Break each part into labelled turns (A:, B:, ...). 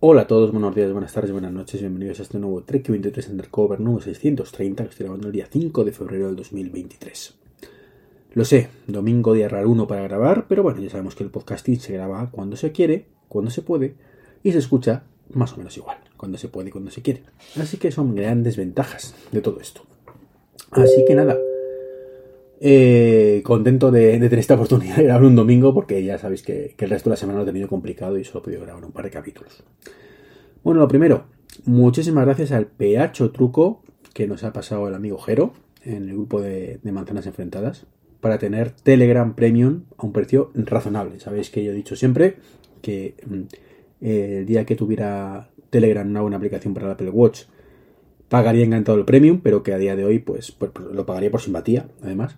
A: Hola a todos, buenos días, buenas tardes, buenas noches, bienvenidos a este nuevo Trek 23 Undercover número 630 que estoy grabando el día 5 de febrero del 2023. Lo sé, domingo día raro uno para grabar, pero bueno, ya sabemos que el podcasting se graba cuando se quiere, cuando se puede y se escucha más o menos igual, cuando se puede y cuando se quiere. Así que son grandes ventajas de todo esto. Así que nada, eh, contento de, tener esta oportunidad de grabar un domingo porque ya sabéis que, el resto de la semana lo he tenido complicado y solo he podido grabar un par de capítulos. Bueno, lo primero, muchísimas gracias al PH Truco que nos ha pasado el amigo Jero en el grupo de, manzanas enfrentadas para tener Telegram Premium a un precio razonable. Sabéis que yo he dicho siempre que mm, el día que tuviera Telegram una buena aplicación para el Apple Watch pagaría encantado el premium, pero que a día de hoy pues, pues lo pagaría por simpatía, además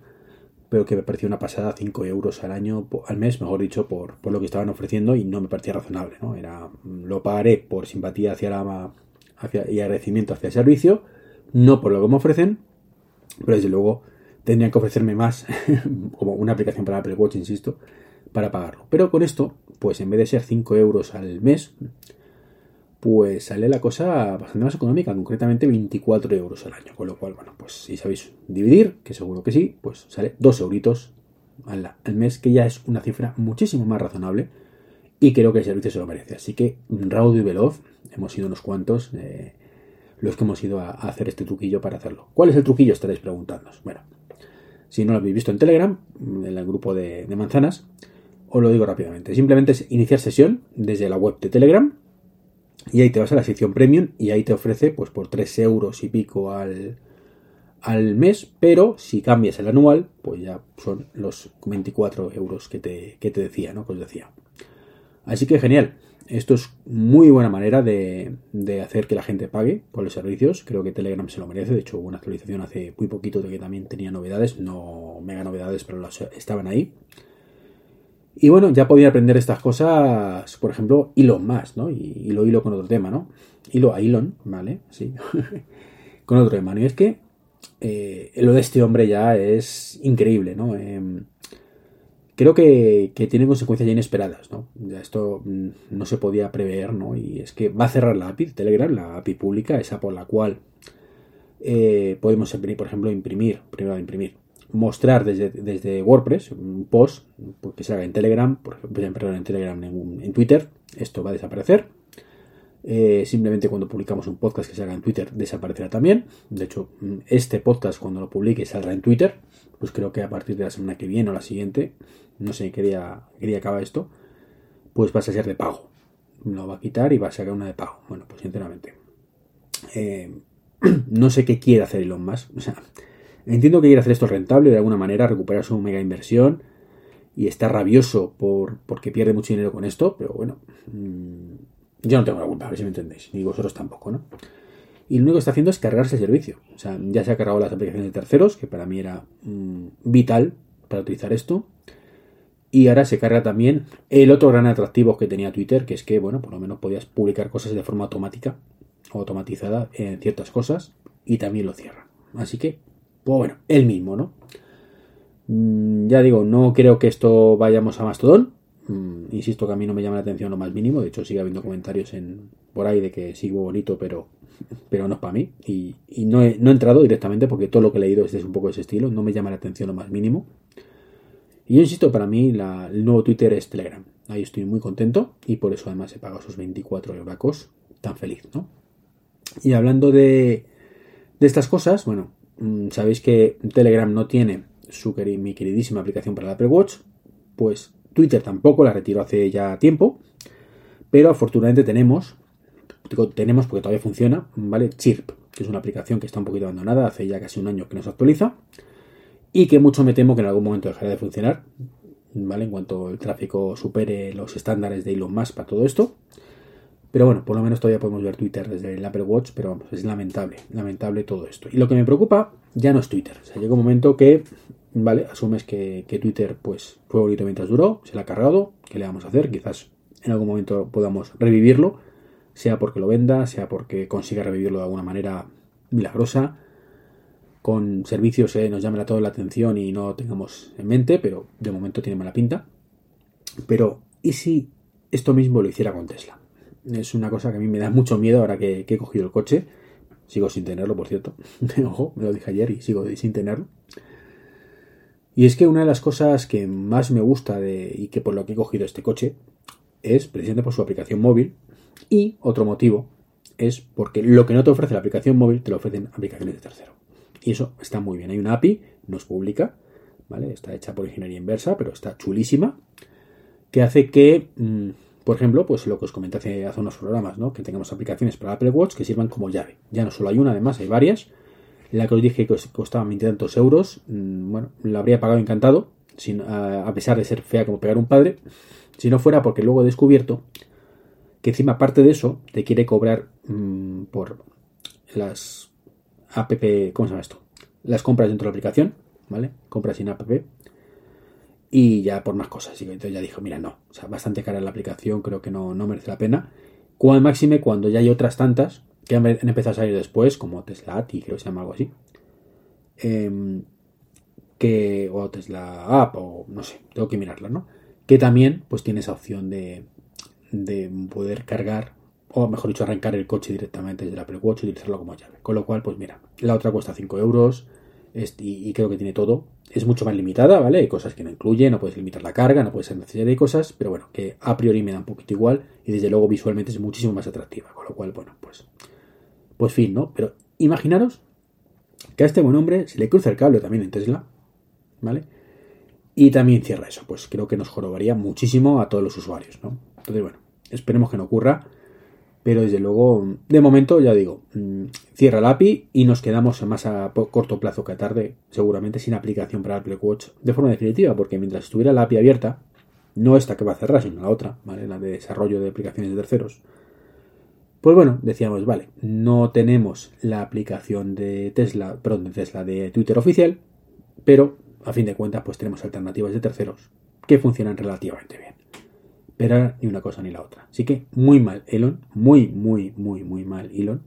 A: pero que me pareció una pasada 5 euros al año, al mes, mejor dicho, por, por, lo que estaban ofreciendo y no me parecía razonable, ¿no? Era, lo pagaré por simpatía hacia la hacia, y agradecimiento hacia el servicio, no por lo que me ofrecen, pero desde luego tendrían que ofrecerme más, como una aplicación para Apple Watch, insisto, para pagarlo. Pero con esto, pues en vez de ser 5 euros al mes, pues sale la cosa bastante más económica, concretamente 24 euros al año. Con lo cual, bueno, pues si sabéis dividir, que seguro que sí, pues sale 2 euritos al, mes, que ya es una cifra muchísimo más razonable y creo que el servicio se lo merece. Así que Raudo y Veloz, hemos sido unos cuantos eh, los que hemos ido a, hacer este truquillo para hacerlo. ¿Cuál es el truquillo? Estaréis preguntando. Bueno, si no lo habéis visto en Telegram, en el grupo de, de manzanas, os lo digo rápidamente. Simplemente es iniciar sesión desde la web de Telegram y ahí te vas a la sección premium y ahí te ofrece pues por 3 euros y pico al, al mes, pero si cambias el anual, pues ya son los 24 euros que te, que te decía, ¿no? Que os decía. Así que genial. Esto es muy buena manera de, de, hacer que la gente pague por los servicios. Creo que Telegram se lo merece. De hecho, hubo una actualización hace muy poquito de que también tenía novedades. No mega novedades, pero las estaban ahí. Y bueno, ya podía aprender estas cosas, por ejemplo, Elon más, ¿no? Y, lo hilo con otro tema, ¿no? Hilo a Elon, ¿vale? Sí. con otro tema, ¿no? Y es que eh, lo de este hombre ya es increíble, ¿no? Em, creo que, tiene consecuencias ya inesperadas, ¿no? Ya esto mm, no se podía prever, ¿no? Y es que va a cerrar la API Telegram, la API pública, esa por la cual eh, podemos, por ejemplo, imprimir, primero imprimir mostrar desde, desde WordPress un post que se haga en Telegram, por ejemplo, en Telegram, en, Twitter, esto va a desaparecer. Eh, simplemente cuando publicamos un podcast que se haga en Twitter desaparecerá también. De hecho, este podcast cuando lo publique saldrá en Twitter. Pues creo que a partir de la semana que viene o la siguiente, no sé qué día, qué acaba esto, pues va a ser de pago. Lo va a quitar y va a sacar una de pago. Bueno, pues sinceramente. Eh, no sé qué quiere hacer Elon Musk. O sea, Entiendo que quiere hacer esto rentable de alguna manera, recuperar su mega inversión y está rabioso por, porque pierde mucho dinero con esto, pero bueno, mm, yo no tengo la culpa, a ver si me entendéis, ni vosotros tampoco, ¿no? Y lo único que está haciendo es cargarse el servicio. O sea, ya se ha cargado las aplicaciones de terceros, que para mí era mm, vital para utilizar esto. Y ahora se carga también el otro gran atractivo que tenía Twitter, que es que, bueno, por lo menos podías publicar cosas de forma automática o automatizada en ciertas cosas y también lo cierra. Así que pues bueno, él mismo, ¿no? Mm, ya digo, no creo que esto vayamos a Mastodon. Mm, insisto que a mí no me llama la atención lo más mínimo. De hecho, sigue habiendo comentarios en, por ahí de que sigo bonito, pero, pero no es para mí. Y, no, he, no, entrado directamente porque todo lo que he leído es un poco de ese estilo. No me llama la atención lo más mínimo. Y yo insisto, para mí el nuevo Twitter es Telegram. Ahí estoy muy contento y por eso además he pagado esos 24 euros tan feliz, ¿no? Y hablando de, de estas cosas, bueno, sabéis que Telegram no tiene su mi queridísima aplicación para el Apple Watch, pues Twitter tampoco, la retiró hace ya tiempo, pero afortunadamente tenemos, tenemos porque todavía funciona, ¿vale? Chirp, que es una aplicación que está un poquito abandonada, hace ya casi un año que no se actualiza, y que mucho me temo que en algún momento dejará de funcionar, ¿vale? En cuanto el tráfico supere los estándares de Elon Musk para todo esto. Pero bueno, por lo menos todavía podemos ver Twitter desde el Apple Watch, pero vamos, es lamentable, lamentable todo esto. Y lo que me preocupa ya no es Twitter. O sea, llega un momento que, vale, asumes que, Twitter pues fue bonito mientras duró, se le ha cargado, ¿qué le vamos a hacer? Quizás en algún momento podamos revivirlo, sea porque lo venda, sea porque consiga revivirlo de alguna manera milagrosa, con servicios que nos llamen a toda la atención y no tengamos en mente, pero de momento tiene mala pinta. Pero, ¿y si esto mismo lo hiciera con Tesla? Es una cosa que a mí me da mucho miedo ahora que, he cogido el coche. Sigo sin tenerlo, por cierto. Ojo, me lo dije ayer y sigo sin tenerlo. Y es que una de las cosas que más me gusta de, y que por lo que he cogido este coche es precisamente por su aplicación móvil. Y otro motivo es porque lo que no te ofrece la aplicación móvil te lo ofrecen aplicaciones de tercero. Y eso está muy bien. Hay una API, no es pública, ¿vale? Está hecha por ingeniería inversa, pero está chulísima, que hace que, mm, por ejemplo, pues lo que os comenté hace, hace unos programas, ¿no? Que tengamos aplicaciones para Apple Watch que sirvan como llave. Ya no solo hay una, además hay varias. La que os dije que costaba 20 tantos euros, mm, bueno, la habría pagado encantado, sin, a, pesar de ser fea como pegar un padre, si no fuera porque luego he descubierto que encima aparte de eso te quiere cobrar mm, por las app, ¿cómo se llama esto? Las compras dentro de la aplicación, ¿vale? Compras sin app. Y ya por más cosas. Y entonces ya dijo, mira, no, o sea, bastante cara la aplicación, creo que no, no merece la pena. Cuando máxime cuando ya hay otras tantas que han, empezado a salir después, como Tesla y creo que se llama algo así. Em, que, o Tesla App, o no sé, tengo que mirarla, ¿no? Que también pues tiene esa opción de, de poder cargar, o mejor dicho, arrancar el coche directamente desde la Apple Watch y utilizarlo como llave. Con lo cual, pues mira, la otra cuesta 5 euros y, creo que tiene todo. Es mucho más limitada, ¿vale? Hay cosas que no incluye, no puedes limitar la carga, no puedes hacer necesidad de cosas, pero bueno, que a priori me da un poquito igual y desde luego visualmente es muchísimo más atractiva. Con lo cual, bueno, pues, pues fin, ¿no? Pero imaginaros que a este buen hombre se le cruza el cable también en Tesla, ¿vale? Y también cierra eso, pues creo que nos jorobaría muchísimo a todos los usuarios, ¿no? Entonces, bueno, esperemos que no ocurra. Pero desde luego, de momento, ya digo, mm, cierra la API y nos quedamos más a corto plazo que a tarde, seguramente sin aplicación para Apple Watch de forma definitiva, porque mientras estuviera la API abierta, no esta que va a cerrar, sino la otra, ¿vale? La de desarrollo de aplicaciones de terceros. Pues bueno, decíamos, vale, no tenemos la aplicación de Tesla, perdón, de Tesla de Twitter oficial, pero a fin de cuentas, pues tenemos alternativas de terceros que funcionan relativamente bien pero ni una cosa ni la otra. Así que muy mal Elon, muy, muy, muy, muy mal Elon.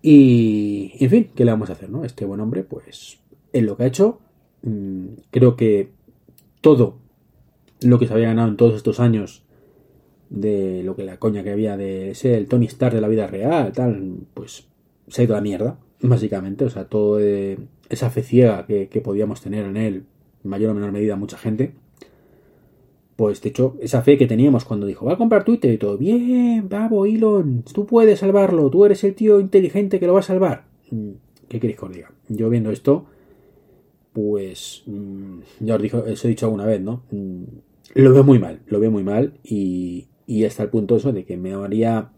A: Y, en fin, ¿qué le vamos a hacer, no? Este buen hombre, pues, es lo que ha hecho. Mm, creo que todo lo que se había ganado en todos estos años de lo que la coña que había de ser el Tony Stark de la vida real, tal, pues se ha ido a la mierda, básicamente. O sea, todo esa fe ciega que, que podíamos tener en él, en mayor o menor medida, mucha gente pues de hecho, esa fe que teníamos cuando dijo, va a comprar Twitter y todo, bien, bravo, Elon, tú puedes salvarlo, tú eres el tío inteligente que lo va a salvar. Mm, ¿Qué queréis que os diga? Yo viendo esto, pues mm, ya os, dijo, os he dicho alguna vez, ¿no? Mm, lo veo muy mal, lo veo muy mal y, y hasta el punto eso de que me haría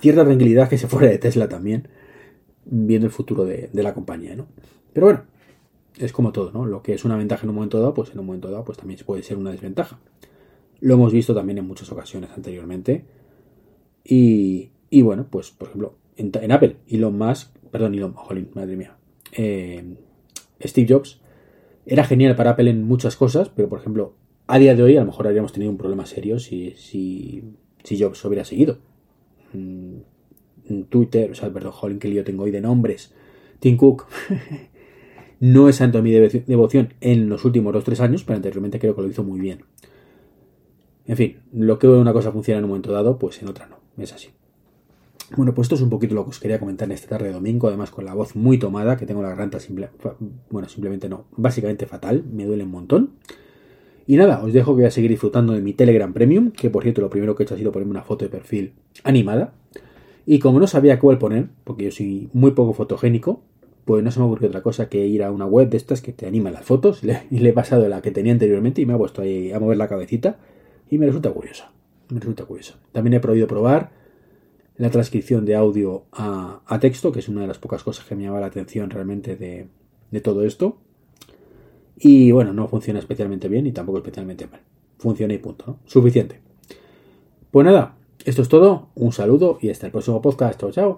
A: cierta tranquilidad que se fuera de Tesla también, viendo el futuro de, de la compañía, ¿no? Pero bueno, es como todo, ¿no? Lo que es una ventaja en un momento dado, pues en un momento dado, pues también puede ser una desventaja. Lo hemos visto también en muchas ocasiones anteriormente. Y, y bueno, pues por ejemplo, en, Apple, Elon Musk, perdón, Elon, jolín, madre mía, eh, Steve Jobs, era genial para Apple en muchas cosas, pero por ejemplo, a día de hoy a lo mejor habríamos tenido un problema serio si, si, si Jobs hubiera seguido. Mm, Twitter, o sea, perdón, jolín, que lío tengo hoy de nombres. Tim Cook. No es santo de mi devoción en los últimos 2-3 años, pero anteriormente creo que lo hizo muy bien. En fin, lo que una cosa funciona en un momento dado, pues en otra no. Es así. Bueno, pues esto es un poquito lo que os quería comentar en esta tarde de domingo, además con la voz muy tomada, que tengo la garganta bueno, simplemente no, básicamente fatal, me duele un montón. Y nada, os dejo que voy a seguir disfrutando de mi Telegram Premium, que por cierto lo primero que he hecho ha sido ponerme una foto de perfil animada. Y como no sabía cuál poner, porque yo soy muy poco fotogénico, pues no se me ocurrió otra cosa que ir a una web de estas que te animan las fotos y le he pasado la que tenía anteriormente y me ha puesto ahí a mover la cabecita y me resulta curiosa. Me resulta curiosa. También he podido probar la transcripción de audio a, texto, que es una de las pocas cosas que me llama la atención realmente de, de todo esto. Y bueno, no funciona especialmente bien y tampoco especialmente mal. Funciona y punto, ¿no? Suficiente. Pues nada, esto es todo. Un saludo y hasta el próximo podcast. Chao, chao.